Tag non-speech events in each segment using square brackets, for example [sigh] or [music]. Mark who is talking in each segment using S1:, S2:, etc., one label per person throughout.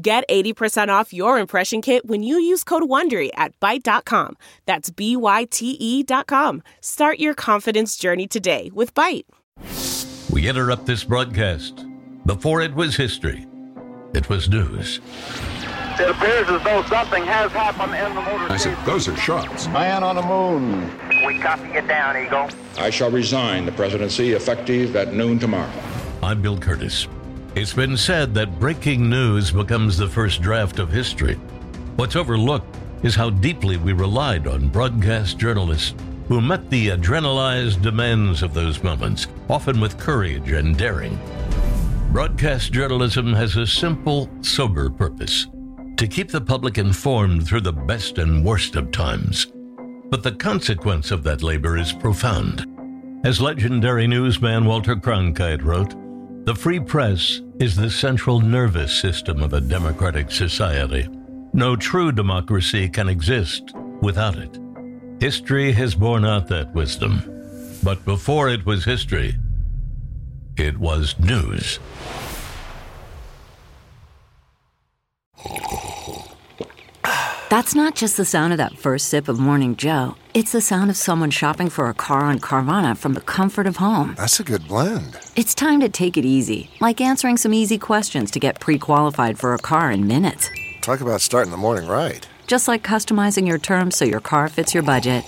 S1: Get 80% off your impression kit when you use code WONDERY at Byte.com. That's B-Y-T-E dot com. Start your confidence journey today with Byte.
S2: We interrupt this broadcast. Before it was history, it was news.
S3: It appears as though something has happened in the motor.
S4: I said, those are shots.
S5: Man on the moon.
S3: We copy you down, Eagle.
S4: I shall resign the presidency effective at noon tomorrow.
S2: I'm Bill Kurtis. It's been said that breaking news becomes the first draft of history. What's overlooked is how deeply we relied on broadcast journalists who met the adrenalized demands of those moments, often with courage and daring. Broadcast journalism has a simple, sober purpose to keep the public informed through the best and worst of times. But the consequence of that labor is profound. As legendary newsman Walter Cronkite wrote, the free press is the central nervous system of a democratic society. No true democracy can exist without it. History has borne out that wisdom. But before it was history, it was news.
S6: That's not just the sound of that first sip of Morning Joe. It's the sound of someone shopping for a car on Carvana from the comfort of home.
S7: That's a good blend.
S6: It's time to take it easy, like answering some easy questions to get pre qualified for a car in minutes.
S7: Talk about starting the morning right.
S6: Just like customizing your terms so your car fits your budget.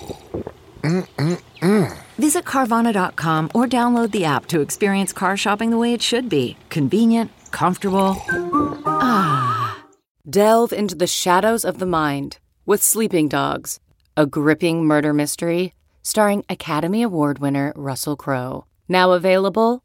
S7: Mm-mm-mm.
S6: Visit Carvana.com or download the app to experience car shopping the way it should be convenient, comfortable. Ah.
S8: Delve into the shadows of the mind with Sleeping Dogs, a gripping murder mystery starring Academy Award winner Russell Crowe. Now available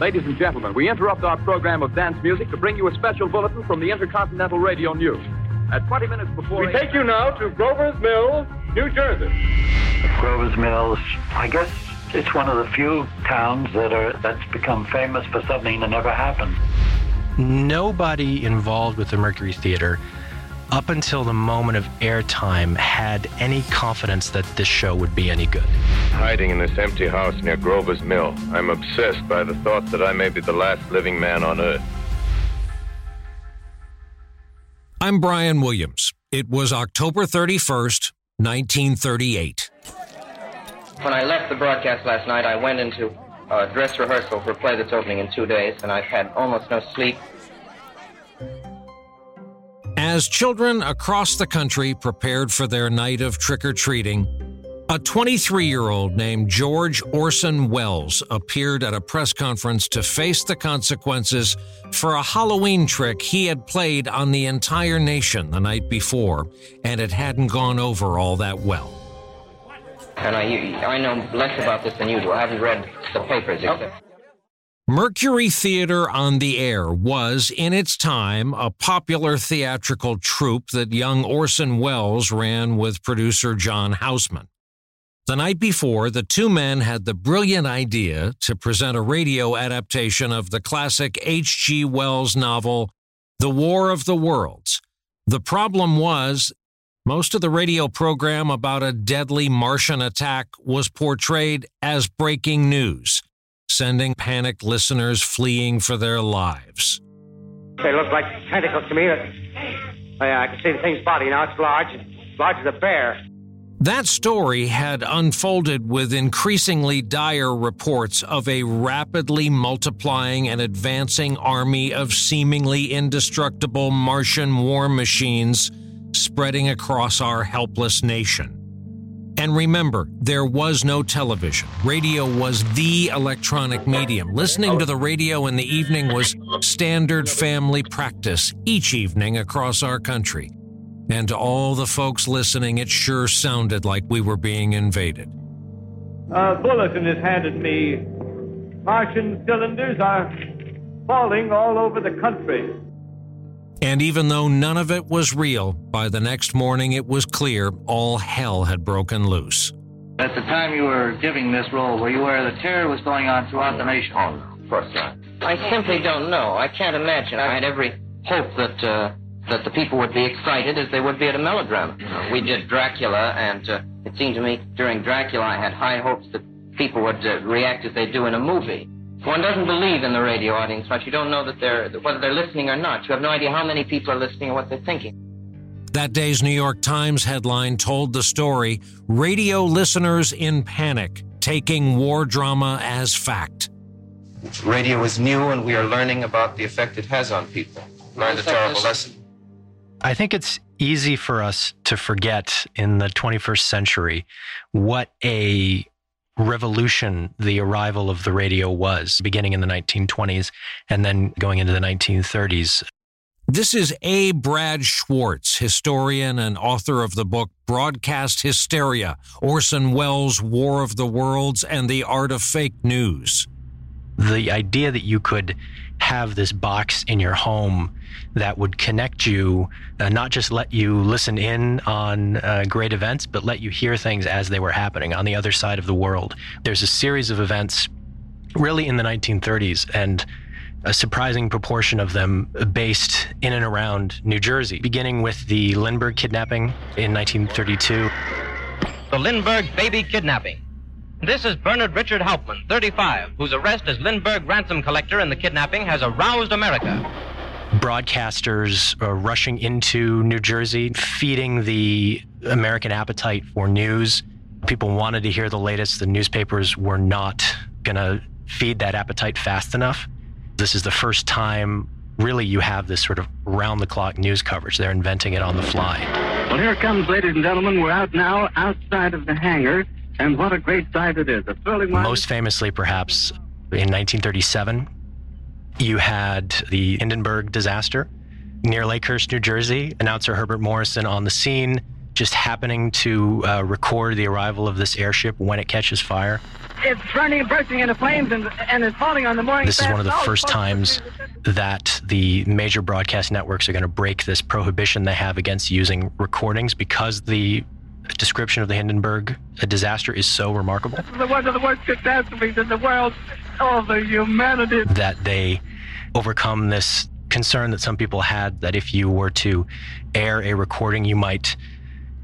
S9: Ladies and gentlemen, we interrupt our program of dance music to bring you a special bulletin from the Intercontinental Radio News. At 20 minutes before...
S10: We take you now to Grover's Mills, New Jersey.
S11: Grover's Mills, I guess it's one of the few towns that are that's become famous for something that never happened.
S12: Nobody involved with the Mercury Theater up until the moment of airtime, had any confidence that this show would be any good.
S13: Hiding in this empty house near Grover's Mill, I'm obsessed by the thought that I may be the last living man on Earth.
S14: I'm Brian Williams. It was October 31st, 1938.
S15: When I left the broadcast last night, I went into a dress rehearsal for a play that's opening in two days, and I've had almost no sleep.
S14: As children across the country prepared for their night of trick or treating, a 23 year old named George Orson Welles appeared at a press conference to face the consequences for a Halloween trick he had played on the entire nation the night before, and it hadn't gone over all that well.
S15: And I, I know less about this than you do. I haven't read the papers oh. except.
S14: Mercury Theater on the Air was, in its time, a popular theatrical troupe that young Orson Welles ran with producer John Houseman. The night before, the two men had the brilliant idea to present a radio adaptation of the classic H.G. Wells novel, The War of the Worlds. The problem was, most of the radio program about a deadly Martian attack was portrayed as breaking news sending panicked listeners fleeing for their lives.
S10: They look like tentacles to me. Oh, yeah, I can see the thing's body now. It's large, large as a bear.
S14: That story had unfolded with increasingly dire reports of a rapidly multiplying and advancing army of seemingly indestructible Martian war machines spreading across our helpless nation. And remember, there was no television. Radio was the electronic medium. Listening to the radio in the evening was standard family practice each evening across our country. And to all the folks listening, it sure sounded like we were being invaded.
S16: A bulletin is handed me. Martian cylinders are falling all over the country.
S14: And even though none of it was real, by the next morning it was clear all hell had broken loose.
S17: At the time you were giving this role, were you aware that terror was going on throughout the nation?
S15: Oh, no, of course not. I simply don't know. I can't imagine. I had every hope that uh, that the people would be excited as they would be at a melodrama. You know, we did Dracula, and uh, it seemed to me during Dracula I had high hopes that people would uh, react as they do in a movie. If one doesn't believe in the radio audience much, you don't know that they're whether they're listening or not. You have no idea how many people are listening or what they're thinking.
S14: That day's New York Times headline told the story Radio listeners in panic, taking war drama as fact.
S15: Radio is new, and we are learning about the effect it has on people. Learned a terrible lesson.
S12: I think it's easy for us to forget in the 21st century what a revolution the arrival of the radio was, beginning in the 1920s and then going into the 1930s.
S14: This is A. Brad Schwartz, historian and author of the book Broadcast Hysteria Orson Welles' War of the Worlds and the Art of Fake News.
S12: The idea that you could have this box in your home that would connect you, uh, not just let you listen in on uh, great events, but let you hear things as they were happening on the other side of the world. There's a series of events really in the 1930s and a surprising proportion of them based in and around New Jersey, beginning with the Lindbergh kidnapping in 1932.
S10: The Lindbergh baby kidnapping. This is Bernard Richard Hauptmann, 35, whose arrest as Lindbergh ransom collector in the kidnapping has aroused America.
S12: Broadcasters are rushing into New Jersey, feeding the American appetite for news. People wanted to hear the latest. The newspapers were not going to feed that appetite fast enough. This is the first time, really, you have this sort of round the clock news coverage. They're inventing it on the fly.
S18: Well, here it comes, ladies and gentlemen. We're out now outside of the hangar. And what a great sight it is. A thrilling one.
S12: Most famously, perhaps, in 1937, you had the Hindenburg disaster near Lakehurst, New Jersey. Announcer Herbert Morrison on the scene, just happening to uh, record the arrival of this airship when it catches fire.
S18: It's burning and bursting into flames and, and it's falling on the morning.
S12: This is one of the first times that the major broadcast networks are going to break this prohibition they have against using recordings because the description of the Hindenburg disaster is so remarkable.
S18: This is one of the worst catastrophes in the world. All the humanity.
S12: That they overcome this concern that some people had that if you were to air a recording, you might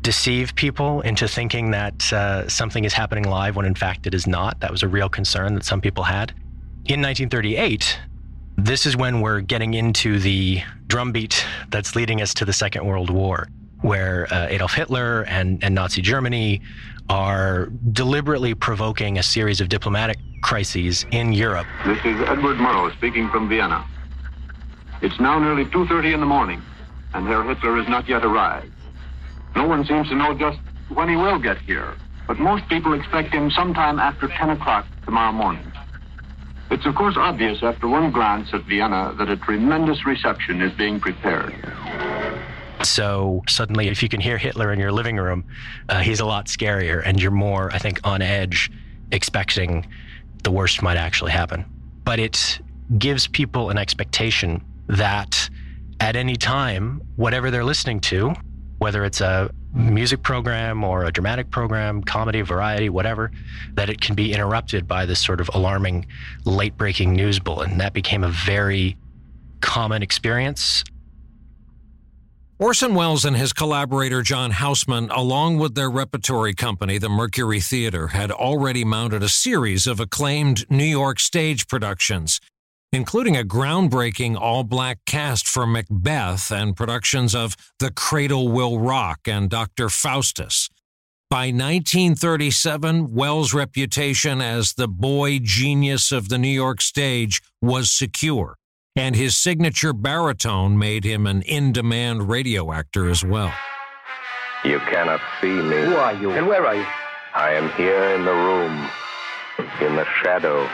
S12: deceive people into thinking that uh, something is happening live when in fact it is not. That was a real concern that some people had. In 1938, this is when we're getting into the drumbeat that's leading us to the Second World War where uh, Adolf Hitler and, and Nazi Germany are deliberately provoking a series of diplomatic crises in Europe.
S19: This is Edward Murrow speaking from Vienna. It's now nearly 2.30 in the morning, and Herr Hitler has not yet arrived. No one seems to know just when he will get here, but most people expect him sometime after 10 o'clock tomorrow morning. It's of course obvious after one glance at Vienna that a tremendous reception is being prepared.
S12: So suddenly, if you can hear Hitler in your living room, uh, he's a lot scarier, and you're more, I think, on edge, expecting the worst might actually happen. But it gives people an expectation that at any time, whatever they're listening to, whether it's a music program or a dramatic program, comedy, variety, whatever, that it can be interrupted by this sort of alarming late breaking news bulletin. That became a very common experience
S14: Orson Welles and his collaborator John Houseman, along with their repertory company, the Mercury Theater, had already mounted a series of acclaimed New York stage productions, including a groundbreaking all black cast for Macbeth and productions of The Cradle Will Rock and Dr. Faustus. By 1937, Welles' reputation as the boy genius of the New York stage was secure and his signature baritone made him an in demand radio actor as well.
S20: You cannot see me.
S21: Who are you? And where are you?
S20: I am here in the room, in the shadow.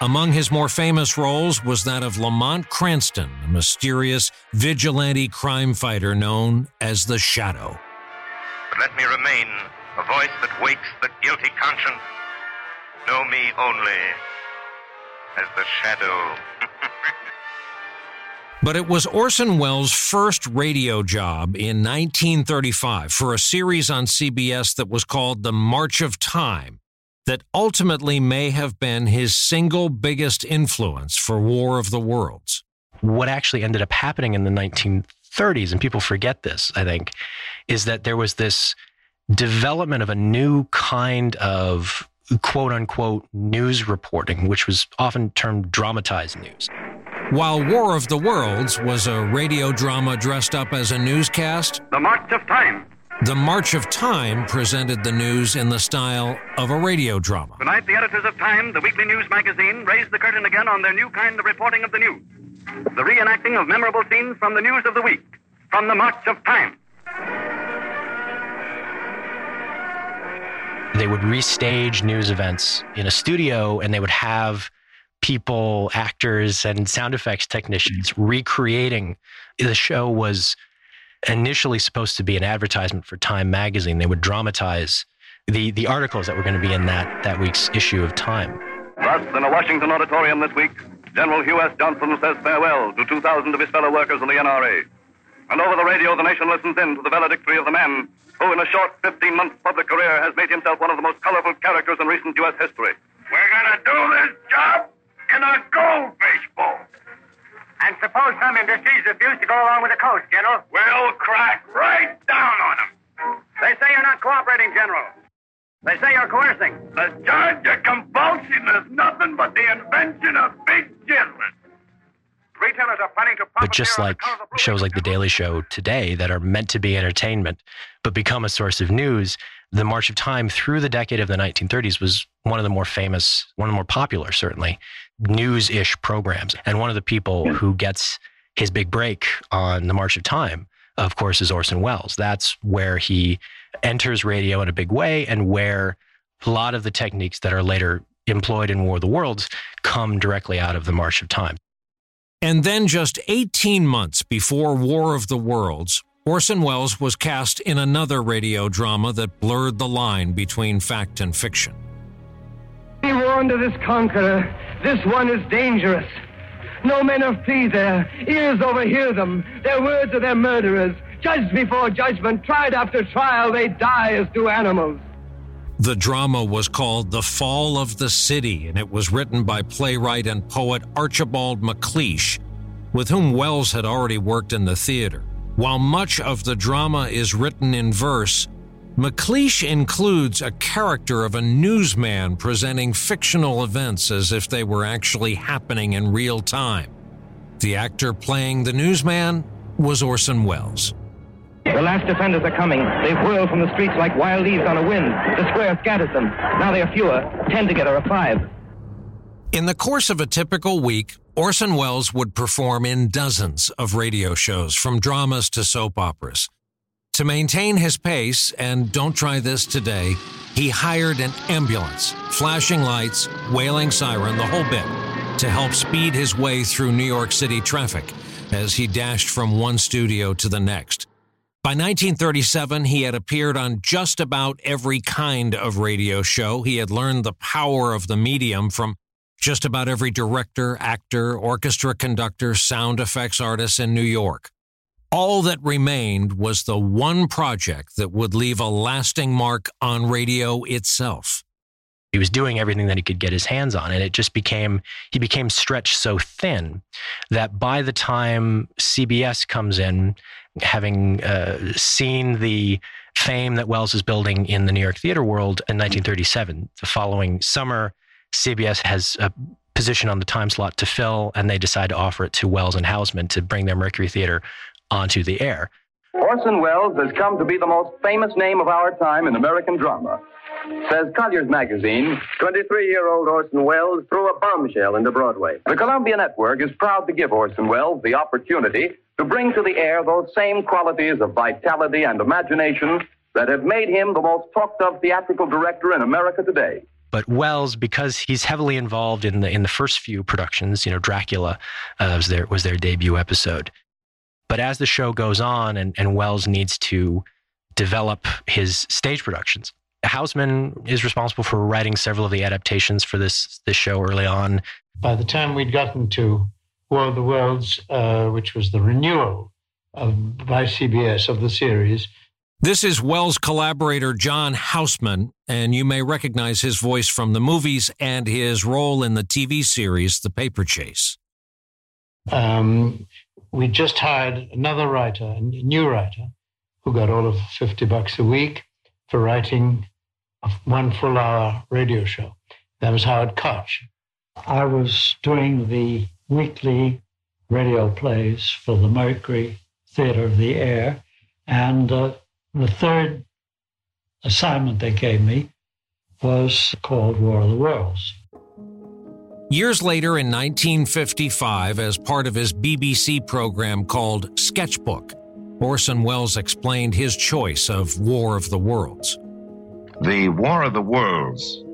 S14: Among his more famous roles was that of Lamont Cranston, a mysterious vigilante crime fighter known as the Shadow.
S22: But let me remain a voice that wakes the guilty conscience. Know me only as the Shadow.
S14: But it was Orson Welles' first radio job in 1935 for a series on CBS that was called The March of Time that ultimately may have been his single biggest influence for War of the Worlds.
S12: What actually ended up happening in the 1930s, and people forget this, I think, is that there was this development of a new kind of quote unquote news reporting, which was often termed dramatized news.
S14: While War of the Worlds was a radio drama dressed up as a newscast,
S18: The March of Time.
S14: The March of Time presented the news in the style of a radio drama.
S18: Tonight, the editors of Time, the weekly news magazine, raised the curtain again on their new kind of reporting of the news. The reenacting of memorable scenes from the news of the week, from the March of Time.
S12: They would restage news events in a studio and they would have people, actors, and sound effects technicians mm-hmm. recreating. The show was initially supposed to be an advertisement for Time magazine. They would dramatize the, the articles that were going to be in that, that week's issue of Time.
S18: Thus, in a Washington auditorium this week, General Hugh S. Johnson says farewell to 2,000 of his fellow workers in the NRA. And over the radio, the nation listens in to the valedictory of the man who, in a short 15 month public career, has made himself one of the most colorful characters in recent U.S. history.
S22: We're gonna do this job in a goldfish bowl.
S21: And suppose some industries refuse to go along with the coast, General?
S22: We'll crack right down on them.
S18: They say you're not cooperating, General. They say you're coercing.
S22: The charge of compulsion is nothing but the invention of big business.
S18: Retailers are planning to
S12: But just like shows like The Daily Show today that are meant to be entertainment but become a source of news, the March of Time through the decade of the 1930s was one of the more famous, one of the more popular, certainly, news ish programs. And one of the people who gets his big break on the March of Time, of course, is Orson Welles. That's where he enters radio in a big way and where a lot of the techniques that are later employed in War of the Worlds come directly out of the March of Time.
S14: And then, just 18 months before War of the Worlds, Orson Welles was cast in another radio drama that blurred the line between fact and fiction.
S23: Be warned of this conqueror. This one is dangerous. No men of peace there. Ears overhear them. Their words are their murderers. Judged before judgment, tried after trial, they die as do animals.
S14: The drama was called The Fall of the City, and it was written by playwright and poet Archibald MacLeish, with whom Welles had already worked in the theater. While much of the drama is written in verse, MacLeish includes a character of a newsman presenting fictional events as if they were actually happening in real time. The actor playing the newsman was Orson Welles.
S24: The last defenders are coming. They whirl from the streets like wild leaves on a wind. The square scatters them. Now they are fewer, ten together or five.
S14: In the course of a typical week, Orson Welles would perform in dozens of radio shows, from dramas to soap operas. To maintain his pace, and don't try this today, he hired an ambulance, flashing lights, wailing siren, the whole bit, to help speed his way through New York City traffic as he dashed from one studio to the next. By 1937, he had appeared on just about every kind of radio show. He had learned the power of the medium from just about every director, actor, orchestra conductor, sound effects artist in New York. All that remained was the one project that would leave a lasting mark on radio itself.
S12: He was doing everything that he could get his hands on, and it just became, he became stretched so thin that by the time CBS comes in, having uh, seen the fame that Welles is building in the New York theater world in 1937, the following summer, CBS has a position on the time slot to fill, and they decide to offer it to Welles and Houseman to bring their Mercury Theater onto the air.
S9: Orson Welles has come to be the most famous name of our time in American drama. Says Collier's magazine, 23-year-old Orson Welles threw a bombshell into Broadway. The Columbia Network is proud to give Orson Welles the opportunity to bring to the air those same qualities of vitality and imagination that have made him the most talked of theatrical director in America today.
S12: But Welles, because he's heavily involved in the in the first few productions, you know, Dracula uh, was their was their debut episode. But as the show goes on, and, and Welles needs to develop his stage productions, Houseman is responsible for writing several of the adaptations for this this show early on.
S25: By the time we'd gotten to War of the Worlds, uh, which was the renewal of, by CBS of the series,
S14: this is Welles collaborator John Houseman, and you may recognize his voice from the movies and his role in the TV series The Paper Chase.
S25: Um, we just hired another writer, a new writer, who got all of 50 bucks a week for writing one full hour radio show. That was Howard Koch. I was doing the weekly radio plays for the Mercury Theater of the Air, and uh, the third assignment they gave me was called War of the Worlds.
S14: Years later, in 1955, as part of his BBC program called Sketchbook, Orson Welles explained his choice of War of the Worlds.
S22: The War of the Worlds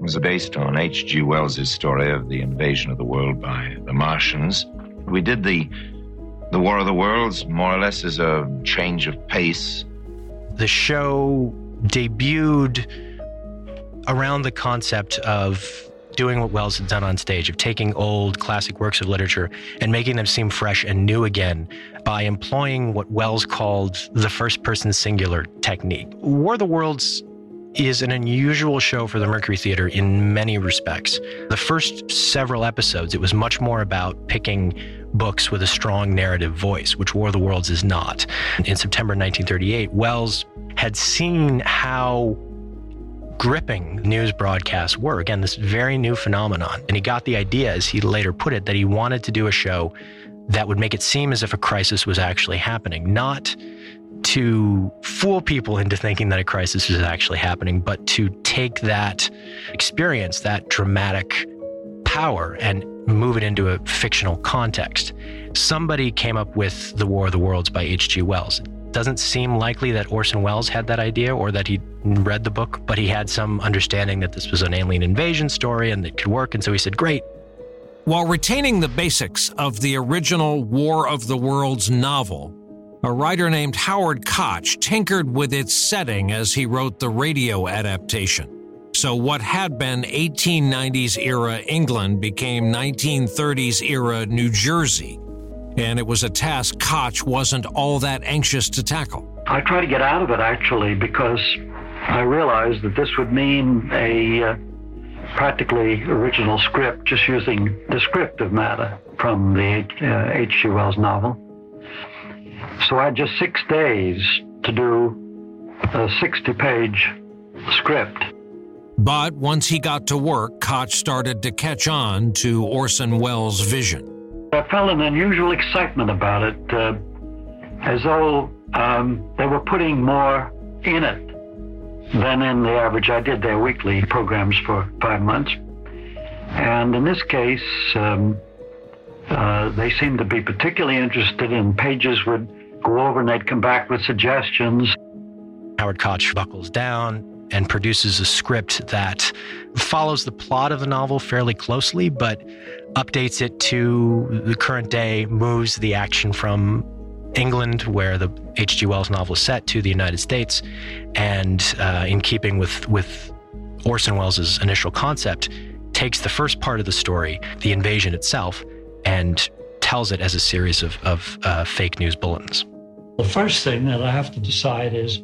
S22: was based on H.G. Wells' story of the invasion of the world by the Martians. We did the the War of the Worlds more or less as a change of pace
S12: the show debuted around the concept of doing what Welles had done on stage, of taking old classic works of literature and making them seem fresh and new again by employing what Welles called the first person singular technique. War of the Worlds is an unusual show for the Mercury Theater in many respects. The first several episodes, it was much more about picking books with a strong narrative voice, which War of the Worlds is not. In September 1938, Welles had seen how gripping news broadcasts were. Again, this very new phenomenon. And he got the idea, as he later put it, that he wanted to do a show that would make it seem as if a crisis was actually happening, not to fool people into thinking that a crisis is actually happening, but to take that experience, that dramatic power, and move it into a fictional context. Somebody came up with The War of the Worlds by H.G. Wells. It doesn't seem likely that Orson Welles had that idea or that he read the book, but he had some understanding that this was an alien invasion story and that could work. And so he said, Great.
S14: While retaining the basics of the original War of the Worlds novel, a writer named Howard Koch tinkered with its setting as he wrote the radio adaptation. So, what had been 1890s era England became 1930s era New Jersey. And it was a task Koch wasn't all that anxious to tackle.
S11: I tried to get out of it actually because I realized that this would mean a uh, practically original script, just using descriptive matter from the H.G. Uh, Wells novel. So I had just six days to do a 60 page script.
S14: But once he got to work, Koch started to catch on to Orson Welles' vision.
S11: I felt an unusual excitement about it, uh, as though um, they were putting more in it than in the average. I did their weekly programs for five months. And in this case, um, uh, they seemed to be particularly interested in pages would go over and they'd come back with suggestions.
S12: Howard Koch buckles down and produces a script that follows the plot of the novel fairly closely, but updates it to the current day, moves the action from England, where the H.G. Wells novel is set, to the United States, and uh, in keeping with with Orson Welles' initial concept, takes the first part of the story, the invasion itself, and tells it as a series of, of uh, fake news bulletins.
S25: The first thing that I have to decide is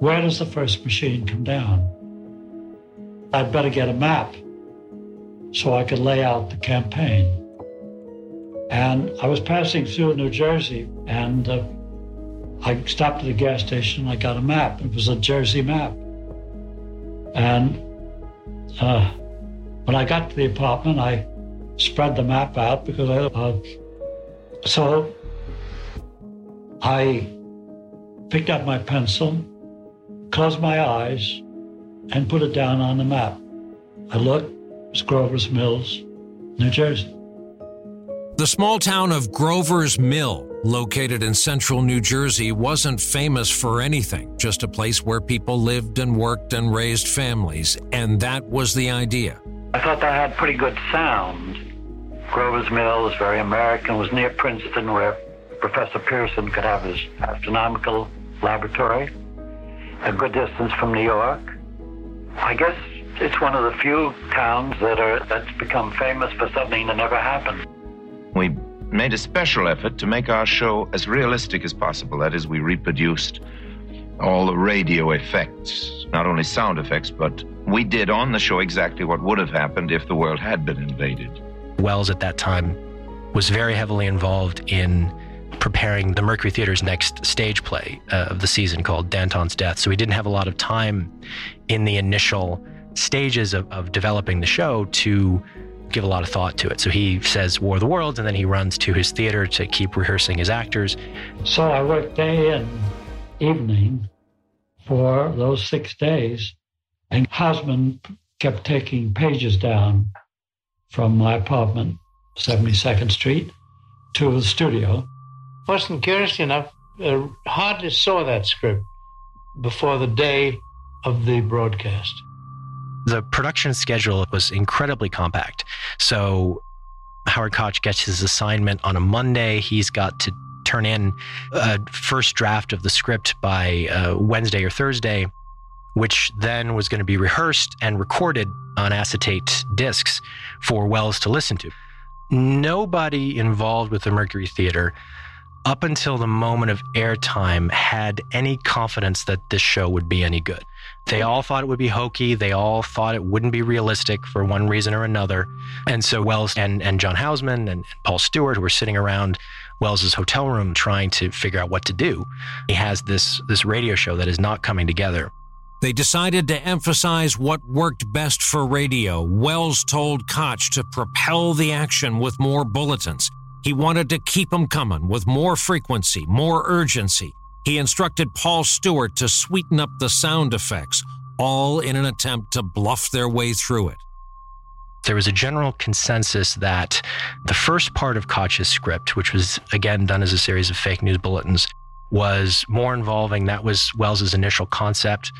S25: where does the first machine come down? I'd better get a map so I could lay out the campaign. And I was passing through New Jersey and uh, I stopped at a gas station. I got a map. It was a Jersey map. And uh, when I got to the apartment, I spread the map out because I. Uh, so I picked up my pencil closed my eyes, and put it down on the map. I looked, it was Grover's Mills, New Jersey.
S14: The small town of Grover's Mill, located in central New Jersey, wasn't famous for anything, just a place where people lived and worked and raised families, and that was the idea.
S11: I thought that had pretty good sound. Grover's Mill was very American, was near Princeton, where Professor Pearson could have his astronomical laboratory, a good distance from New York. I guess it's one of the few towns that are that's become famous for something that never happened.
S22: We made a special effort to make our show as realistic as possible. That is, we reproduced all the radio effects, not only sound effects, but we did on the show exactly what would have happened if the world had been invaded.
S12: Welles at that time was very heavily involved in preparing the Mercury Theater's next stage play uh, of the season called Danton's Death. So he didn't have a lot of time in the initial stages of, of developing the show to give a lot of thought to it. So he says War of the Worlds, and then he runs to his theater to keep rehearsing his actors.
S25: So I worked day and evening for those six days, and Houseman kept taking pages down from my apartment, 72nd Street, to the studio.
S26: Wasn't curiously enough, uh, hardly saw that script before the day of the broadcast.
S12: The production schedule was incredibly compact. So Howard Koch gets his assignment on a Monday. He's got to turn in a first draft of the script by uh, Wednesday or Thursday, which then was going to be rehearsed and recorded on acetate discs for Welles to listen to. Nobody involved with the Mercury Theater up until the moment of airtime had any confidence that this show would be any good. They all thought it would be hokey. They all thought it wouldn't be realistic for one reason or another. And so Welles and, and John Houseman and, and Paul Stewart, who were sitting around Welles's hotel room trying to figure out what to do, he has this, this radio show that is not coming together.
S14: They decided to emphasize what worked best for radio. Welles told Koch to propel the action with more bulletins. He wanted to keep them coming with more frequency, more urgency. He instructed Paul Stewart to sweeten up the sound effects, all in an attempt to bluff their way through it.
S12: There was a general consensus that the first part of Koch's script, which was again done as a series of fake news bulletins, was more involving. That was Welles's initial concept.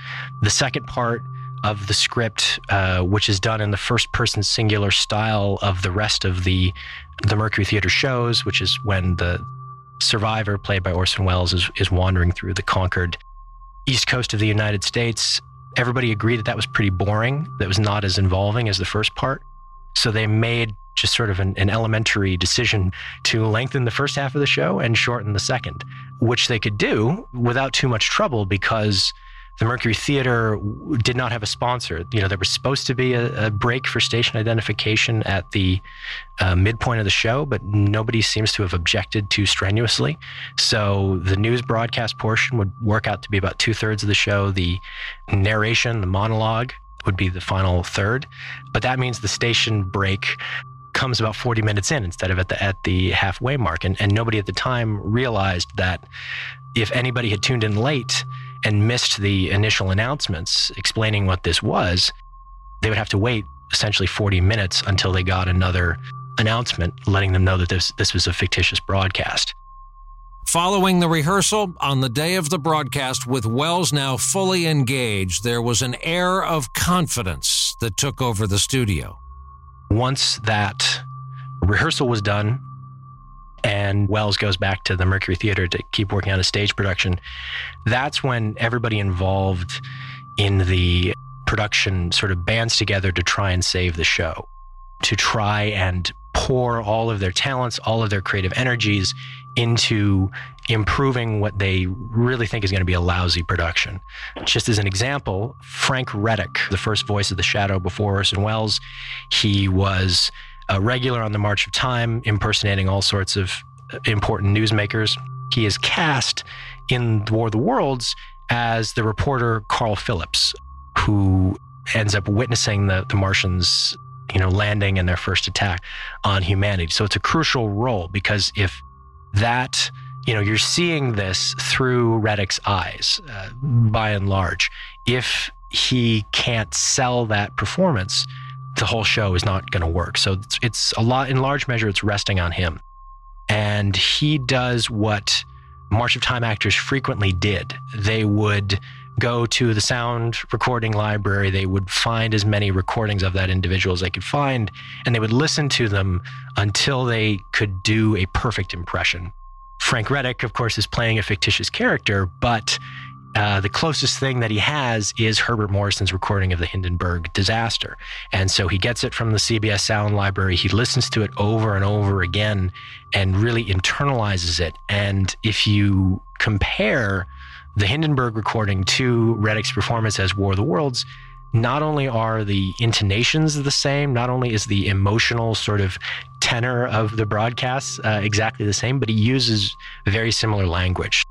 S12: The second part of the script, uh, which is done in the first person singular style of the rest of the the Mercury Theater shows, which is when the survivor, played by Orson Welles, is, is wandering through the conquered east coast of the United States. Everybody agreed that that was pretty boring. That was not as involving as the first part. So they made just sort of an, an, elementary decision to lengthen the first half of the show and shorten the second, which they could do without too much trouble because the Mercury Theater did not have a sponsor. You know, there was supposed to be a, a break for station identification at the uh, midpoint of the show, but nobody seems to have objected too strenuously. So the news broadcast portion would work out to be about two thirds of the show. The narration, the monologue, would be the final third. But that means the station break comes about 40 minutes in instead of at the at the halfway mark and, and nobody at the time realized that if anybody had tuned in late and missed the initial announcements explaining what this was they would have to wait essentially 40 minutes until they got another announcement letting them know that this this was a fictitious broadcast
S14: Following the rehearsal, on the day of the broadcast, with Welles now fully engaged, there was an air of confidence that took over the studio.
S12: Once that rehearsal was done, and Welles goes back to the Mercury Theater to keep working on a stage production, that's when everybody involved in the production sort of bands together to try and save the show, to try and pour all of their talents, all of their creative energies into improving what they really think is going to be a lousy production. Just as an example, Frank Readick, the first voice of the Shadow before Orson Welles, he was a regular on the March of Time, impersonating all sorts of important newsmakers. He is cast in War of the Worlds as the reporter Carl Phillips, who ends up witnessing the, the Martians, you know, landing and their first attack on humanity. So it's a crucial role because if that you know you're seeing this through Readick's eyes uh, by and large if he can't sell that performance the whole show is not going to work so it's, it's a lot in large measure it's resting on him And he does what March of Time actors frequently did. They would go to the sound recording library, they would find as many recordings of that individual as they could find, and they would listen to them until they could do a perfect impression. Frank Readick, of course, is playing a fictitious character, but uh, the closest thing that he has is Herbert Morrison's recording of the Hindenburg disaster. And so he gets it from the CBS Sound Library. He listens to it over and over again and really internalizes it. And if you compare the Hindenburg recording to Readick's performance as War of the Worlds, not only are the intonations the same, not only is the emotional sort of tenor of the broadcasts uh, exactly the same, but he uses very similar language.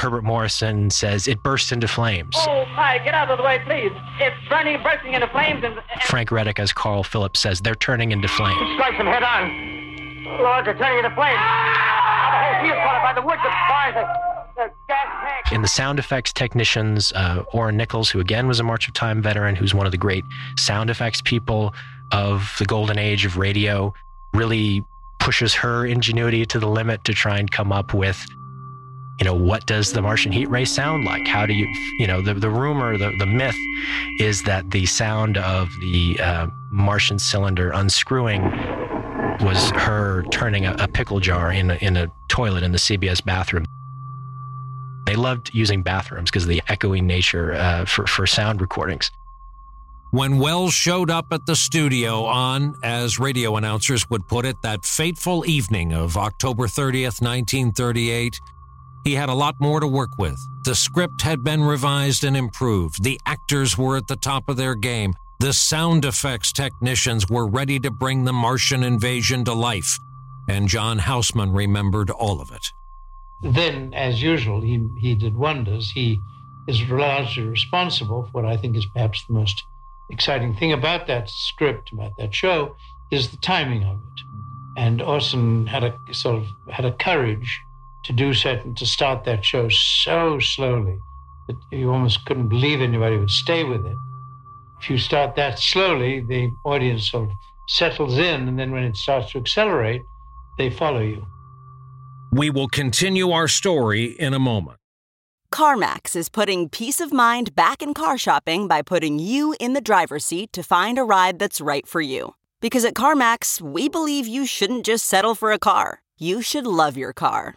S12: Herbert Morrison says it burst into flames.
S3: Oh, my, get out of the way, please. It's burning, bursting into flames. And, and
S12: Frank Readick, as Carl Phillips says, they're turning into flames.
S21: Strike them head on. Lord, they're turning into flames. Ah! The whole field's caught by the woods, the fires, the, the gas tank.
S12: In the sound effects technicians, uh, Ora Nichols, who again was a March of Time veteran, who's one of the great sound effects people of the golden age of radio, really pushes her ingenuity to the limit to try and come up with you know what does the martian heat ray sound like? How do you you know the, the rumor the, the myth is that the sound of the uh, martian cylinder unscrewing was her turning a, a pickle jar in a, in a toilet in the cbs bathroom. They loved using bathrooms because of the echoing nature uh, for, for sound recordings.
S14: When Welles showed up at the studio on, as radio announcers would put it, that fateful evening of October 30th, 1938, he had a lot more to work with. The script had been revised and improved. The actors were at the top of their game. The sound effects technicians were ready to bring the Martian invasion to life. And John Houseman remembered all of it.
S26: Then, as usual, he, he did wonders. He is largely responsible for what I think is perhaps the most exciting thing about that script, about that show, is the timing of it. And Orson had a sort of had a courage to do certain to start that show so slowly that you almost couldn't believe anybody would stay with it. If you start that slowly, the audience sort of settles in, and then when it starts to accelerate, they follow you.
S14: We will continue our story in a moment.
S27: CarMax is putting peace of mind back in car shopping by putting you in the driver's seat to find a ride that's right for you. Because at CarMax, we believe you shouldn't just settle for a car, you should love your car.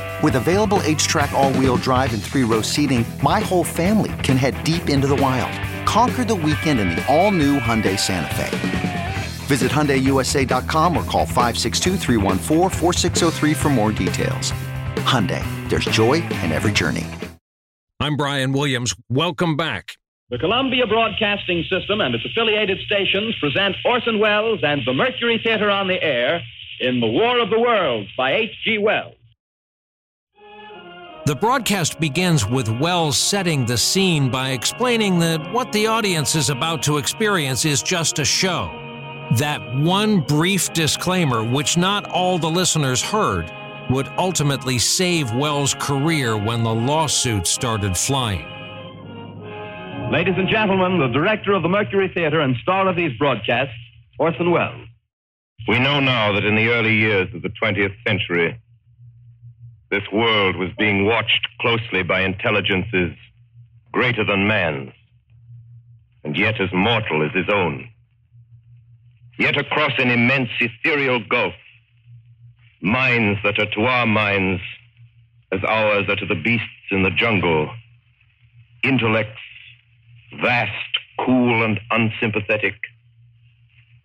S28: With available H track, all wheel drive, and three row seating, my whole family can head deep into the wild. Conquer the weekend in the all new Hyundai Santa Fe. Visit HyundaiUSA.com or call 562 for more details. Hyundai, there's joy in every journey.
S14: I'm Brian Williams. Welcome back.
S29: The Columbia Broadcasting System and its affiliated stations present Orson Welles and the Mercury Theater on the air in The War of the Worlds by H.G. Wells.
S14: The broadcast begins with Welles setting the scene by explaining that what the audience is about to experience is just a show. That one brief disclaimer, which not all the listeners heard, would ultimately save Welles' career when the lawsuit started flying.
S29: Ladies and gentlemen, the director of the Mercury Theater and star of these broadcasts, Orson Welles.
S20: We know now that in the early years of the 20th century, this world was being watched closely by intelligences greater than man's, and yet as mortal as his own. Yet across an immense ethereal gulf, minds that are to our minds as ours are to the beasts in the jungle, intellects vast, cool, and unsympathetic,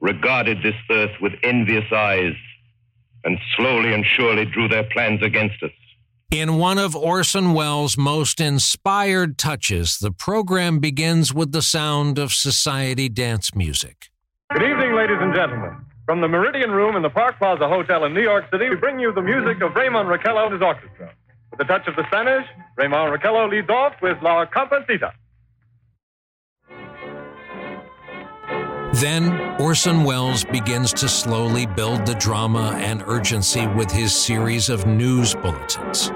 S20: regarded this earth with envious eyes and slowly and surely drew their plans against us.
S14: In one of Orson Welles' most inspired touches, the program begins with the sound of society dance music.
S16: Good evening, ladies and gentlemen.
S30: From the Meridian Room in the Park Plaza Hotel in New York City, we bring you the music of Raymond Raquello and his orchestra. With a touch of the Spanish, Raymond Raquello leads off with La Cumparsita.
S14: Then Orson Welles begins to slowly build the drama and urgency with his series of news bulletins.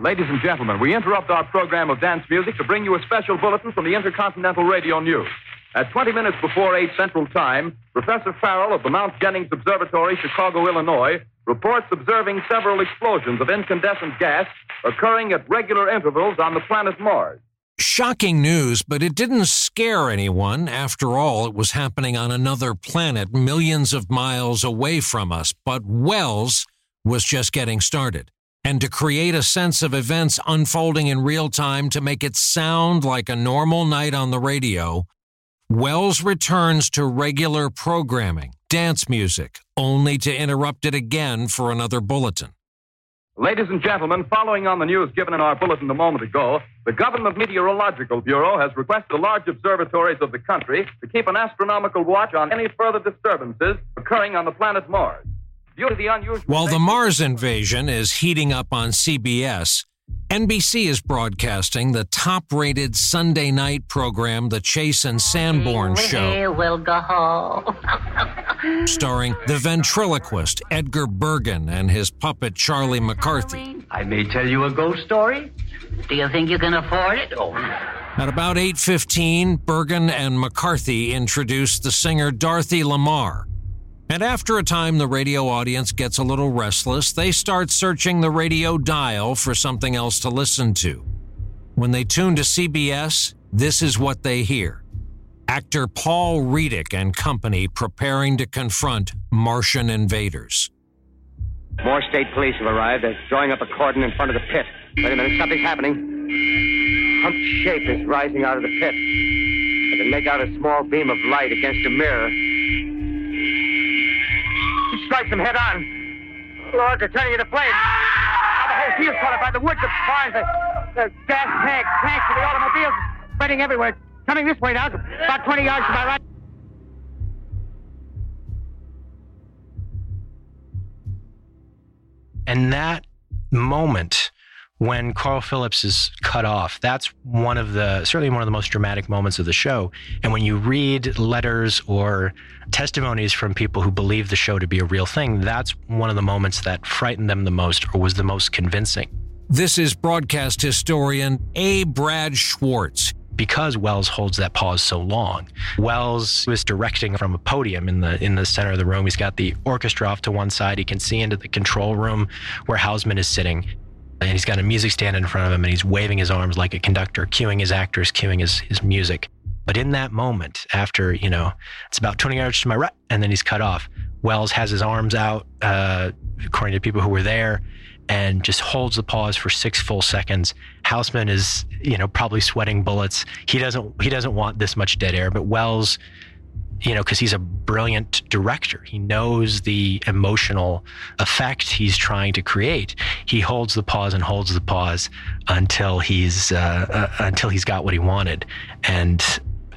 S9: Ladies and gentlemen, we interrupt our program of dance music to bring you a special bulletin from the Intercontinental Radio News. At 20 minutes before 8 Central Time, Professor Farrell of the Mount Jennings Observatory, Chicago, Illinois, reports observing several explosions of incandescent gas occurring at regular intervals on the planet Mars.
S14: Shocking news, but it didn't scare anyone. After all, it was happening on another planet millions of miles away from us. But Welles was just getting started. And to create a sense of events unfolding in real time to make it sound like a normal night on the radio, Welles returns to regular programming, dance music, only to interrupt it again for another bulletin.
S9: Ladies and gentlemen, following on the news given in our bulletin a moment ago, the Government Meteorological Bureau has requested the large observatories of the country to keep an astronomical watch on any further disturbances occurring on the planet Mars. Due to the unusual.
S14: While the Mars invasion is heating up on CBS, NBC is broadcasting the top rated Sunday night program, The Chase and Sanborn Show.
S31: will go home.
S14: starring the ventriloquist Edgar Bergen and his puppet Charlie McCarthy.
S31: I may tell you a ghost story. Do you think you can afford it? Oh.
S14: At about 8:15, Bergen and McCarthy introduced the singer Dorothy Lamour. And after a time the radio audience gets a little restless, they start searching the radio dial for something else to listen to. When they tune to CBS, this is what they hear. Actor Paul Readick and company preparing to confront Martian invaders.
S21: More state police have arrived. They're drawing up a cordon in front of the pit. Wait a minute, something's happening. Humped shape is rising out of the pit. I can make out a small beam of light against a mirror. Strikes them head on. Lord, they're turning into flames. Ah! The whole field's caught up by the woods, the barns, the, the gas tanks, tanks of the automobiles spreading everywhere. Coming this way now, about 20 yards to my right.
S12: And that moment when Carl Phillips is cut off, that's one of the certainly one of the most dramatic moments of the show. And when you read letters or testimonies from people who believe the show to be a real thing, that's one of the moments that frightened them the most or was the most convincing.
S14: This is broadcast historian A. Brad Schwartz
S12: because Welles holds that pause so long. Welles was directing from a podium in the in the center of the room. He's got the orchestra off to one side. He can see into the control room where Houseman is sitting. And he's got a music stand in front of him and he's waving his arms like a conductor, cueing his actors, cueing his, his music. But in that moment, after, you know, it's about 20 yards to my right, and then he's cut off, Welles has his arms out, uh, according to people who were there, and just holds the pause for six full seconds. Houseman is, you know, probably sweating bullets. He doesn't he doesn't want this much dead air, but Welles, you know, because he's a brilliant director, he knows the emotional effect he's trying to create. He holds the pause and holds the pause until he's uh, uh, until he's got what he wanted, and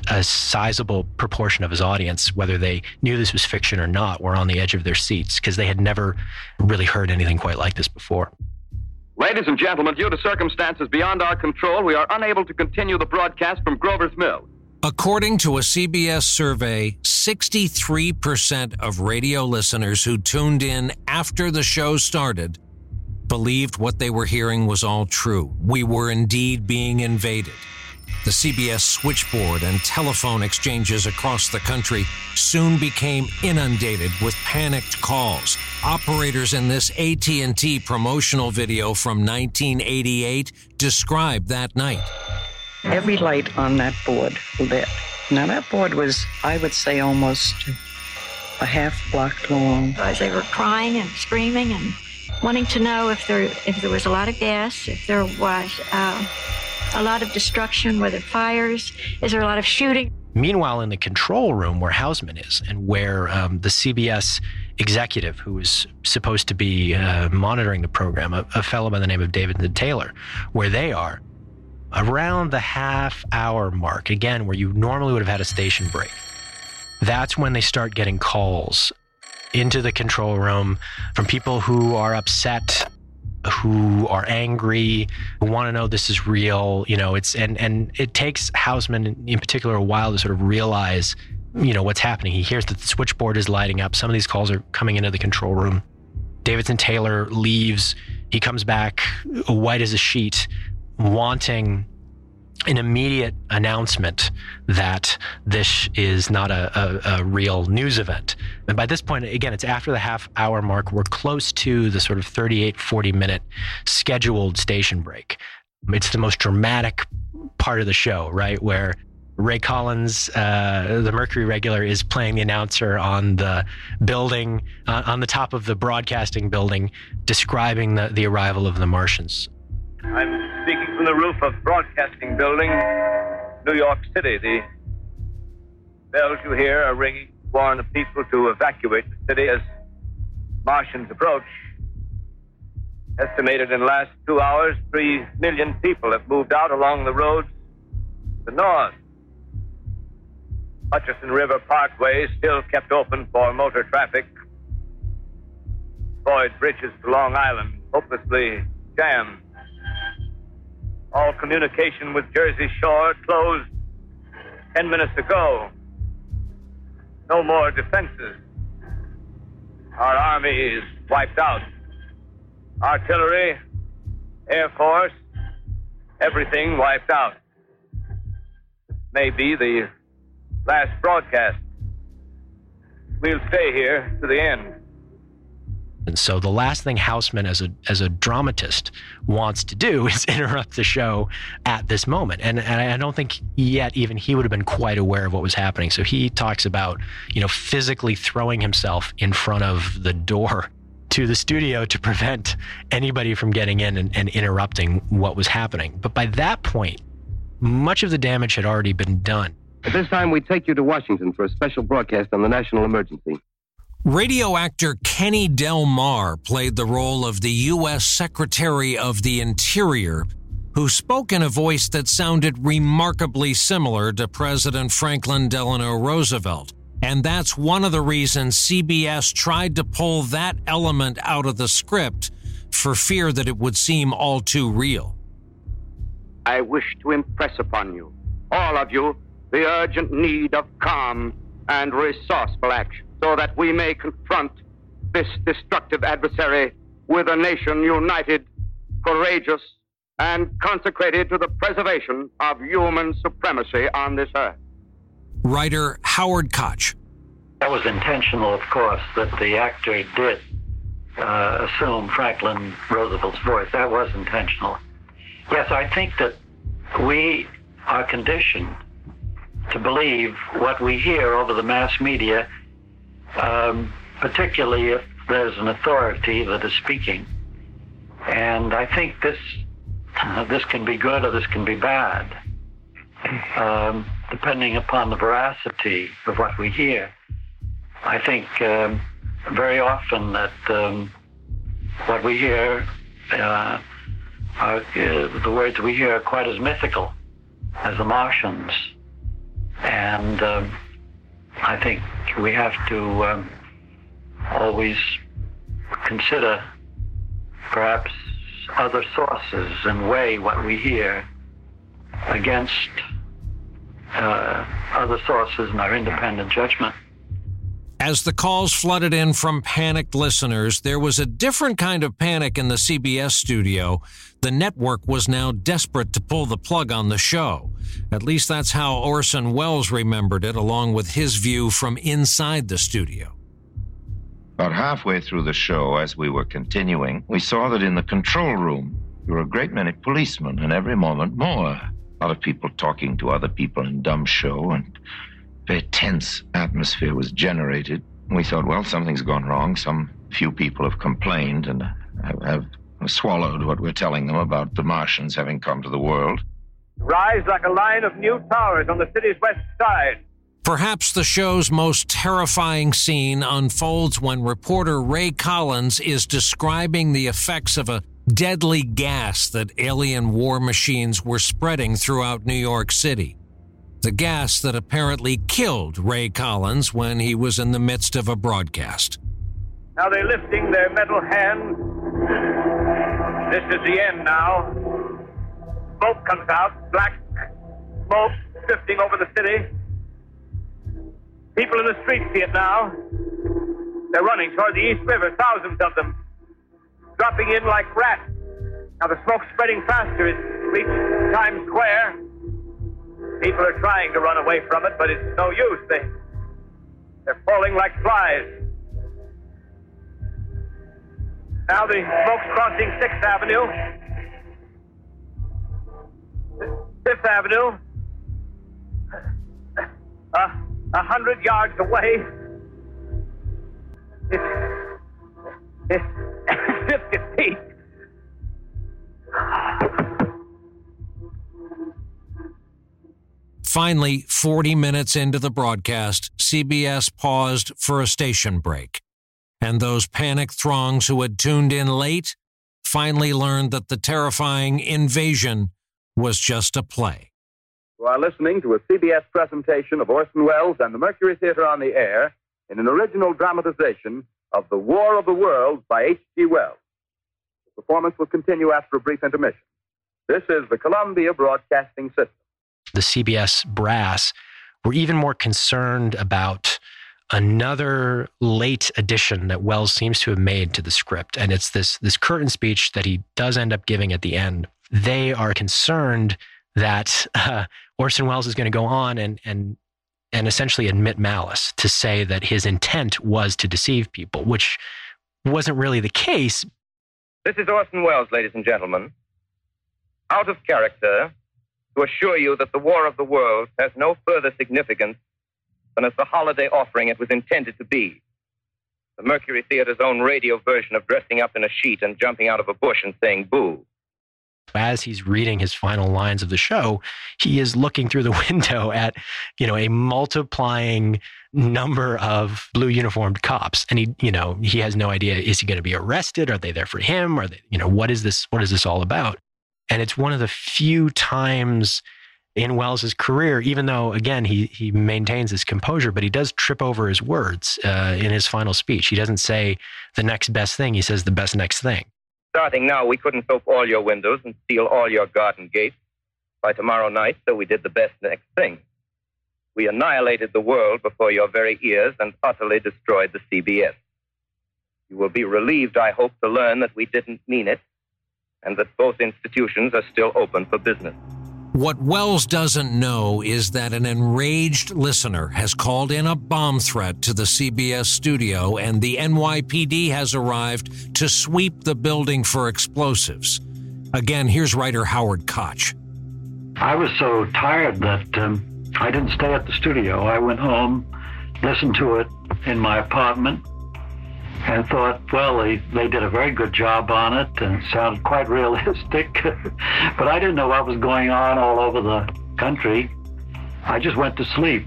S12: a sizable proportion of his audience, whether they knew this was fiction or not, were on the edge of their seats because they had never really heard anything quite like this before.
S9: Ladies and gentlemen, due to circumstances beyond our control, we are unable to continue the broadcast from Grover's Mill.
S14: According to a CBS survey, 63% of radio listeners who tuned in after the show started believed what they were hearing was all true. We were indeed being invaded. The CBS switchboard and telephone exchanges across the country soon became inundated with panicked calls. Operators in this AT&T promotional video from 1988 described that night.
S32: Every light on that board lit. Now that board was, I would say, almost a half block long.
S33: As they were crying and screaming and wanting to know if there if there was a lot of gas, if there was uh, a lot of destruction, were there fires, is there a lot of shooting?
S12: Meanwhile, in the control room where Houseman is and where um, the CBS executive who was supposed to be uh, monitoring the program, a, a fellow by the name of David Taylor, where they are, around the half hour mark, again, where you normally would have had a station break, that's when they start getting calls into the control room from people who are upset who are angry who want to know this is real you know it's and and it takes Houseman in particular a while to sort of realize you know what's happening. He hears that the switchboard is lighting up. Some of these calls are coming into the control room. Davidson Taylor leaves. He comes back white as a sheet wanting an immediate announcement that this is not a, a, a, real news event. And by this point, again, it's after the half hour mark. We're close to the sort of 38, 40 minute scheduled station break. It's the most dramatic part of the show, right? Where Ray Collins, uh, the Mercury regular, is playing the announcer on the building, uh, on the top of the broadcasting building, describing the, the arrival of the Martians.
S16: I'm speaking from the roof of Broadcasting Building, New York City. The bells you hear are ringing warn the people to evacuate the city as Martians approach. Estimated in the last two hours, three million people have moved out along the roads to the north. Hutchison River Parkway still kept open for motor traffic. Boyd bridges to Long Island hopelessly jammed. All communication with Jersey Shore closed ten minutes ago. No more defenses. Our army is wiped out. Artillery, Air Force, everything wiped out. May be the last broadcast. We'll stay here to the end.
S12: And so the last thing Houseman as a as a dramatist wants to do [laughs] is interrupt the show at this moment. And, and I don't think yet even he would have been quite aware of what was happening. So he talks about, you know, physically throwing himself in front of the door to the studio to prevent anybody from getting in and, and interrupting what was happening. But by that point, much of the damage had already been done.
S34: At this time, we take you to Washington for a special broadcast on the national emergency.
S14: Radio actor Kenny Delmar played the role of the U.S. Secretary of the Interior, who spoke in a voice that sounded remarkably similar to President Franklin Delano Roosevelt. And that's one of the reasons CBS tried to pull that element out of the script for fear that it would seem all too real.
S21: I wish to impress upon you, all of you, the urgent need of calm and resourceful action so that we may confront this destructive adversary with a nation united, courageous, and consecrated to the preservation of human supremacy on this earth.
S14: Writer Howard Koch.
S11: That was intentional, of course, that the actor did uh, assume Franklin Roosevelt's voice. That was intentional. Yes, I think that we are conditioned to believe what we hear over the mass media um, particularly if there's an authority that is speaking. And I think this uh, this can be good or this can be bad, um, depending upon the veracity of what we hear. I think um, very often that um, what we hear, uh, are, uh, the words we hear are quite as mythical as the Martians. And um, I think we have to um, always consider perhaps other sources and weigh what we hear against uh, other sources in our independent judgment.
S14: As the calls flooded in from panicked listeners, there was a different kind of panic in the CBS studio. The network was now desperate to pull the plug on the show. At least that's how Orson Welles remembered it, along with his view from inside the studio.
S22: About halfway through the show, as we were continuing, we saw that in the control room there were a great many policemen, and every moment more. A lot of people talking to other people in dumb show, and very tense atmosphere was generated. We thought, well, something's gone wrong. Some few people have complained and have, have swallowed what we're telling them about the Martians having come to the world.
S16: Rise like a line of new towers on the city's west side.
S14: Perhaps the show's most terrifying scene unfolds when reporter Ray Collins is describing the effects of a deadly gas that alien war machines were spreading throughout New York City. The gas that apparently killed Ray Collins when he was in the midst of a broadcast.
S16: Now they're lifting their metal hands. This is the end now. Smoke comes out, black smoke drifting over the city. People in the streets see it now. They're running toward the East River, thousands of them, dropping in like rats. Now the smoke's spreading faster. It's reached Times Square. People are trying to run away from it, but it's no use. They, they're falling like flies. Now the smoke's crossing Sixth Avenue. Fifth Avenue. Uh, a hundred yards away. It's, it's [laughs] 50 feet.
S14: Finally, 40 minutes into the broadcast, CBS paused for a station break. And those panicked throngs who had tuned in late finally learned that the terrifying invasion was just a play.
S9: You are listening to a CBS presentation of Orson Welles and the Mercury Theater on the air in an original dramatization of The War of the Worlds by H.G. Wells. The performance will continue after a brief intermission. This is the Columbia Broadcasting System.
S12: The CBS brass were even more concerned about another late addition that Welles seems to have made to the script. And it's this, this curtain speech that he does end up giving at the end. They are concerned that uh, Orson Welles is going to go on and, and, and essentially admit malice to say that his intent was to deceive people, which wasn't really the case.
S16: This is Orson Welles, ladies and gentlemen. Out of character, assure you that the War of the Worlds has no further significance than as the holiday offering it was intended to be. The Mercury Theater's own radio version of dressing up in a sheet and jumping out of a bush and saying boo.
S12: As he's reading his final lines of the show, he is looking through the [laughs] window at, you know, a multiplying number of blue uniformed cops. And he, you know, he has no idea is he going to be arrested? Are they there for him? Are they, you know, what is this what is this all about? And it's one of the few times in Welles's career, even though again he he maintains his composure, but he does trip over his words uh, in his final speech. He doesn't say the next best thing; he says the best next thing.
S16: Starting now, we couldn't soap all your windows and seal all your garden gates. By tomorrow night, so we did the best next thing. We annihilated the world before your very ears and utterly destroyed the CBS. You will be relieved, I hope, to learn that we didn't mean it and that both institutions are still open for business.
S14: What Welles doesn't know is that an enraged listener has called in a bomb threat to the CBS studio, and the NYPD has arrived to sweep the building for explosives. Again, here's writer Howard Koch.
S11: I was so tired that um, I didn't stay at the studio. I went home, listened to it in my apartment, and thought, well, they, they did a very good job on it and it sounded quite realistic. [laughs] but I didn't know what was going on all over the country. I just went to sleep.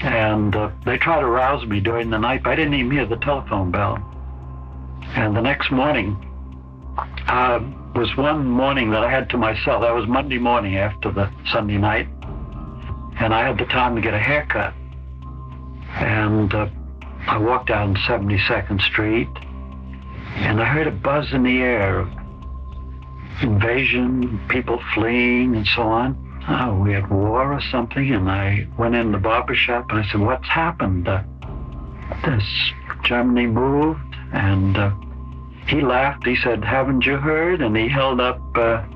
S11: And uh, they tried to rouse me during the night, but I didn't even hear the telephone bell. And the next morning, uh, was one morning that I had to myself. That was Monday morning after the Sunday night. And I had the time to get a haircut. And uh, I walked down 72nd Street and I heard a buzz in the air of invasion, people fleeing, and so on. Oh, we had war or something. And I went in the barber shop and I said, What's happened? Uh, this Germany moved. And uh, he laughed. He said, Haven't you heard? And he held up a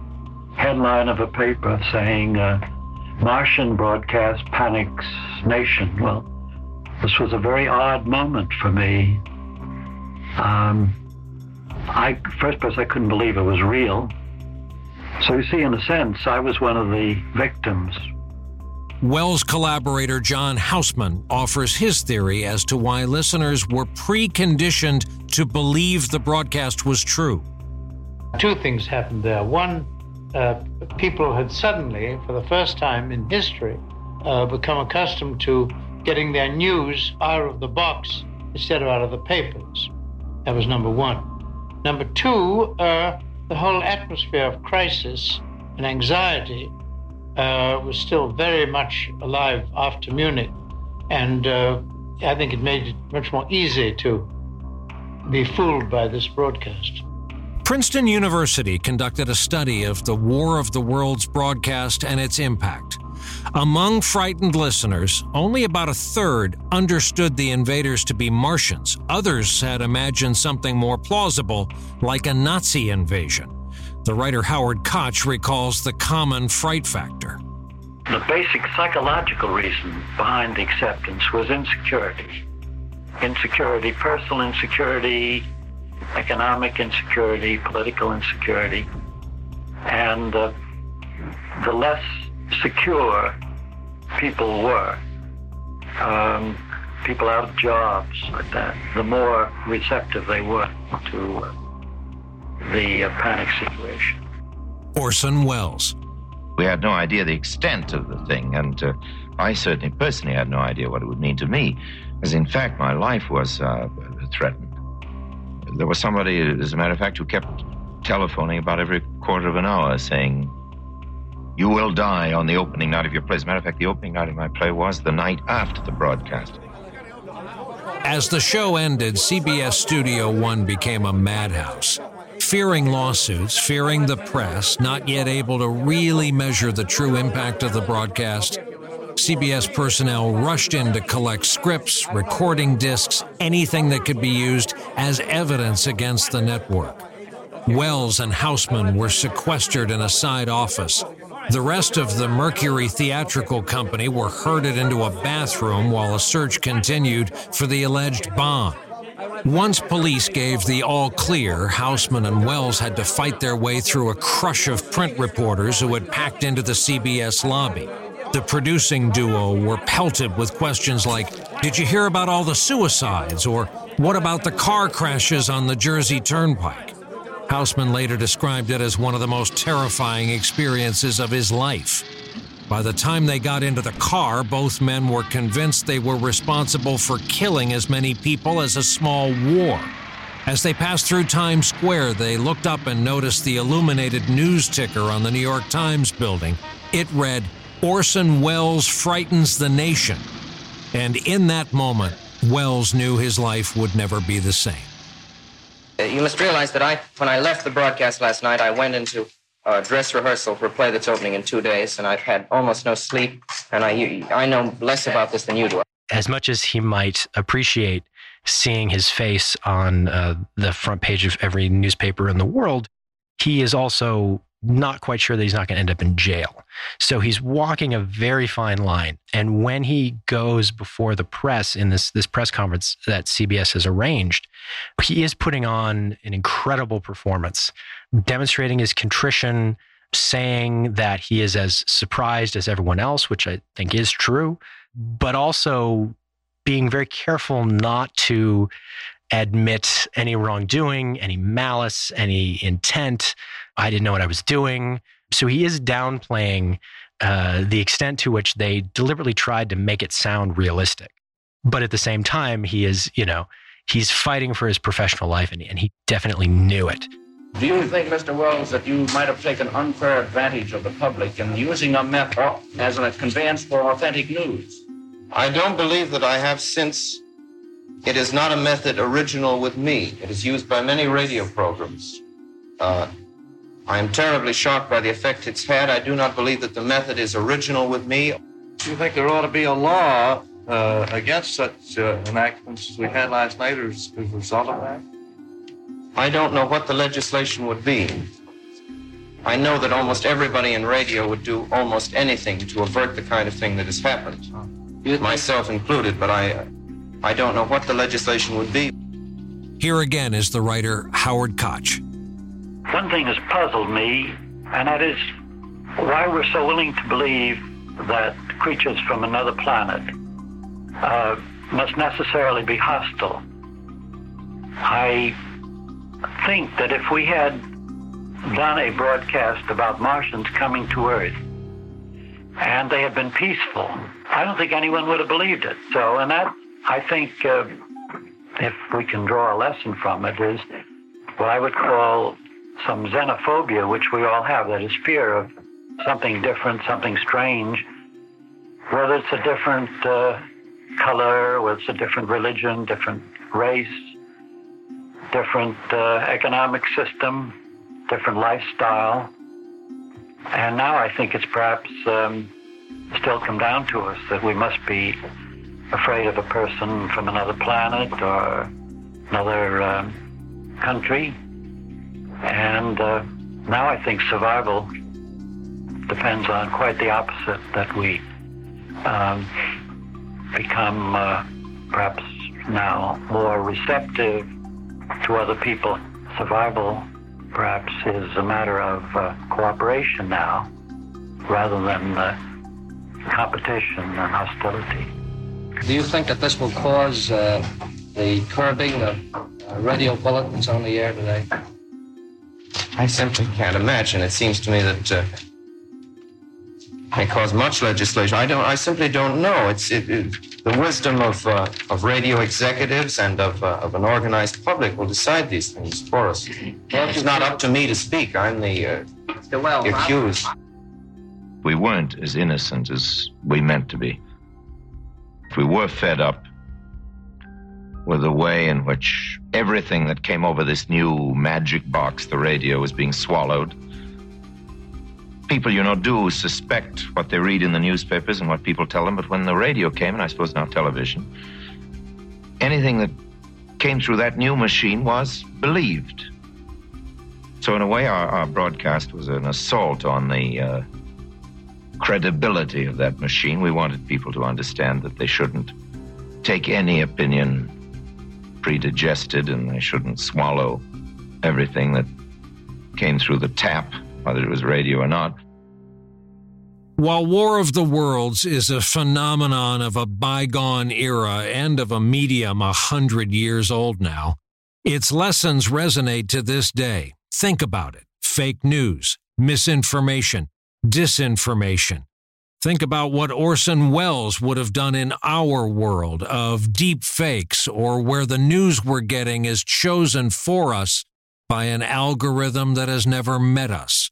S11: headline of a paper saying, uh, Martian broadcast panics nation. Well, this was a very odd moment for me. Um, I first place I couldn't believe it was real. So you see, in a sense, I was one of the victims.
S14: Welles collaborator John Houseman offers his theory as to why listeners were preconditioned to believe the broadcast was true.
S26: Two things happened there. One, uh, people had suddenly, for the first time in history, uh, become accustomed to getting their news out of the box instead of out of the papers. That was number one. Number two, uh, the whole atmosphere of crisis and anxiety uh, was still very much alive after Munich. And uh, I think it made it much more easy to be fooled by this broadcast.
S14: Princeton University conducted a study of the War of the Worlds broadcast and its impact. Among frightened listeners, only about a third understood the invaders to be Martians. Others had imagined something more plausible, like a Nazi invasion. The writer Howard Koch recalls the common fright factor.
S11: The basic psychological reason behind the acceptance was insecurity. Insecurity, personal insecurity, economic insecurity, political insecurity. And uh, the less secure people were, um, people out of jobs like that, the more receptive they were to uh, the uh, panic situation.
S14: Orson Welles.
S22: We had no idea the extent of the thing, and uh, I certainly personally had no idea what it would mean to me, as in fact my life was uh, threatened. There was somebody, as a matter of fact, who kept telephoning about every quarter of an hour saying, You will die on the opening night of your play. As a matter of fact, the opening night of my play was the night after the broadcast.
S14: As the show ended, CBS Studio One became a madhouse. Fearing lawsuits, fearing the press, not yet able to really measure the true impact of the broadcast, CBS personnel rushed in to collect scripts, recording discs, anything that could be used as evidence against the network. Welles and Houseman were sequestered in a side office. The rest of the Mercury Theatrical Company were herded into a bathroom while a search continued for the alleged bomb. Once police gave the all clear, Houseman and Welles had to fight their way through a crush of print reporters who had packed into the CBS lobby. The producing duo were pelted with questions like Did you hear about all the suicides? or What about the car crashes on the Jersey Turnpike? Houseman later described it as one of the most terrifying experiences of his life. By the time they got into the car, both men were convinced they were responsible for killing as many people as a small war. As they passed through Times Square, they looked up and noticed the illuminated news ticker on the New York Times building. It read, Orson Welles frightens the nation. And in that moment, Welles knew his life would never be the same.
S35: Uh, you must realize that I, when I left the broadcast last night, I went into uh, dress rehearsal for a play that's opening in two days, and I've had almost no sleep, and I, I know less about this than you do.
S12: As much as he might appreciate seeing his face on uh, the front page of every newspaper in the world, he is also not quite sure that he's not going to end up in jail. So he's walking a very fine line. And when he goes before the press in this, this press conference that CBS has arranged, he is putting on an incredible performance, demonstrating his contrition, saying that he is as surprised as everyone else, which I think is true, but also being very careful not to admit any wrongdoing, any malice, any intent. I didn't know what I was doing. So he is downplaying uh, the extent to which they deliberately tried to make it sound realistic. But at the same time, he is, you know, he's fighting for his professional life and, and he definitely knew it.
S36: Do you think, Mr. Welles, that you might have taken unfair advantage of the public in using a method as a conveyance for authentic news?
S37: I don't believe that I have since it is not a method original with me. It is used by many radio programs. Uh, I am terribly shocked by the effect it's had. I do not believe that the method is original with me.
S38: Do you think there ought to be a law uh, against such uh, enactments as we had last night as, as a result of that?
S37: I don't know what the legislation would be. I know that almost everybody in radio would do almost anything to avert the kind of thing that has happened, myself included, but I. I don't know what the legislation would be.
S14: Here again is the writer Howard Koch.
S11: One thing has puzzled me, and that is why we're so willing to believe that creatures from another planet uh, must necessarily be hostile. I think that if we had done a broadcast about Martians coming to Earth and they had been peaceful, I don't think anyone would have believed it. So, and that I think uh, if we can draw a lesson from it is what I would call some xenophobia, which we all have, that is fear of something different, something strange, whether it's a different uh, color, whether it's a different religion, different race, different uh, economic system, different lifestyle. And now I think it's perhaps um, still come down to us that we must be afraid of a person from another planet or another um, country. And uh, now I think survival depends on quite the opposite that we um, become uh, perhaps now more receptive to other people. Survival perhaps is a matter of uh, cooperation now rather than uh, competition and hostility.
S37: Do you think that this will cause uh, the curbing of uh, radio bulletins on the air today? I simply can't imagine. It seems to me that uh, may cause much legislation. I don't. I simply don't know. It's it, it, the wisdom of uh, of radio executives and of uh, of an organized public will decide these things for us. Well, it's not up to me to speak. I'm the, uh, the accused.
S22: We weren't as innocent as we meant to be. If we were fed up with the way in which everything that came over this new magic box, the radio, was being swallowed people, you know, do suspect what they read in the newspapers and what people tell them, but when the radio came, and I suppose now television, anything that came through that new machine was believed. So, in a way, our, our broadcast was an assault on the uh, credibility of that machine. We wanted people to understand that they shouldn't take any opinion predigested and they shouldn't swallow everything that came through the tap whether it was radio or not.
S14: While War of the Worlds is a phenomenon of a bygone era and of a medium a hundred years old now, its lessons resonate to this day. Think about it fake news, misinformation, disinformation. Think about what Orson Welles would have done in our world of deep fakes or where the news we're getting is chosen for us by an algorithm that has never met us.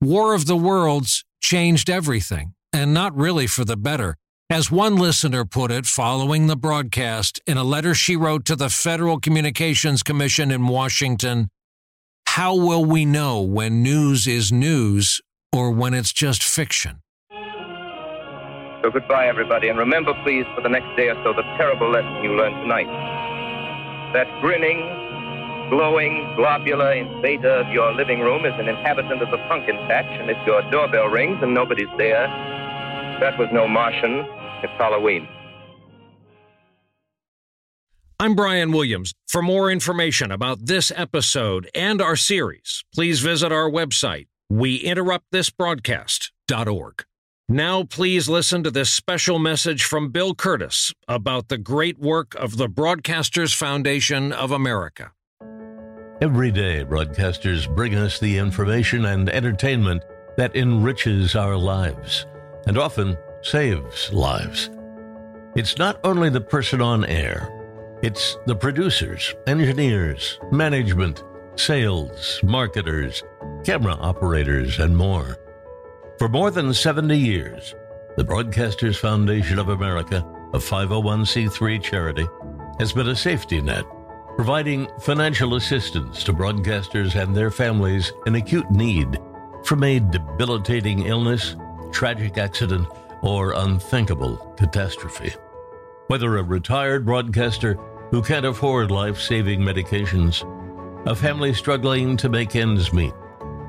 S14: War of the Worlds changed everything, and not really for the better. As one listener put it following the broadcast in a letter she wrote to the Federal Communications Commission in Washington, how will we know when news is news or when it's just fiction?
S16: So goodbye, everybody, and remember, please, for the next day or so, the terrible lesson you learned tonight. That grinning, glowing, globular invader of your living room is an inhabitant of the pumpkin patch, and if your doorbell rings and nobody's there, that was no Martian. It's Halloween.
S14: I'm Brian Williams. For more information about this episode and our series, please visit our website, weinterruptthisbroadcast.org. Now, please listen to this special message from Bill Kurtis about the great work of the Broadcasters Foundation of America.
S2: Every day, broadcasters bring us the information and entertainment that enriches our lives and often saves lives. It's not only the person on air, it's the producers, engineers, management, sales, marketers, camera operators, and more. For more than 70 years, the Broadcasters Foundation of America, a 501c3 charity, has been a safety net providing financial assistance to broadcasters and their families in acute need from a debilitating illness, tragic accident, or unthinkable catastrophe. Whether a retired broadcaster who can't afford life saving medications, a family struggling to make ends meet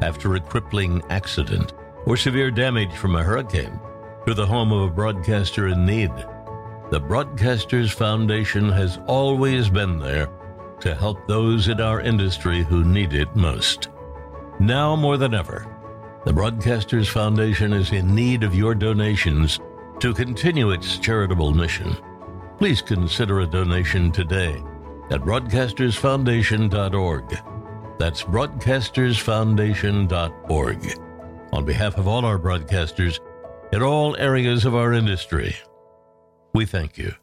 S2: after a crippling accident, or severe damage from a hurricane, to the home of a broadcaster in need, the Broadcasters Foundation has always been there to help those in our industry who need it most. Now more than ever, the Broadcasters Foundation is in need of your donations to continue its charitable mission. Please consider a donation today at broadcastersfoundation.org. That's broadcastersfoundation.org. On behalf of all our broadcasters in all areas of our industry, we thank you.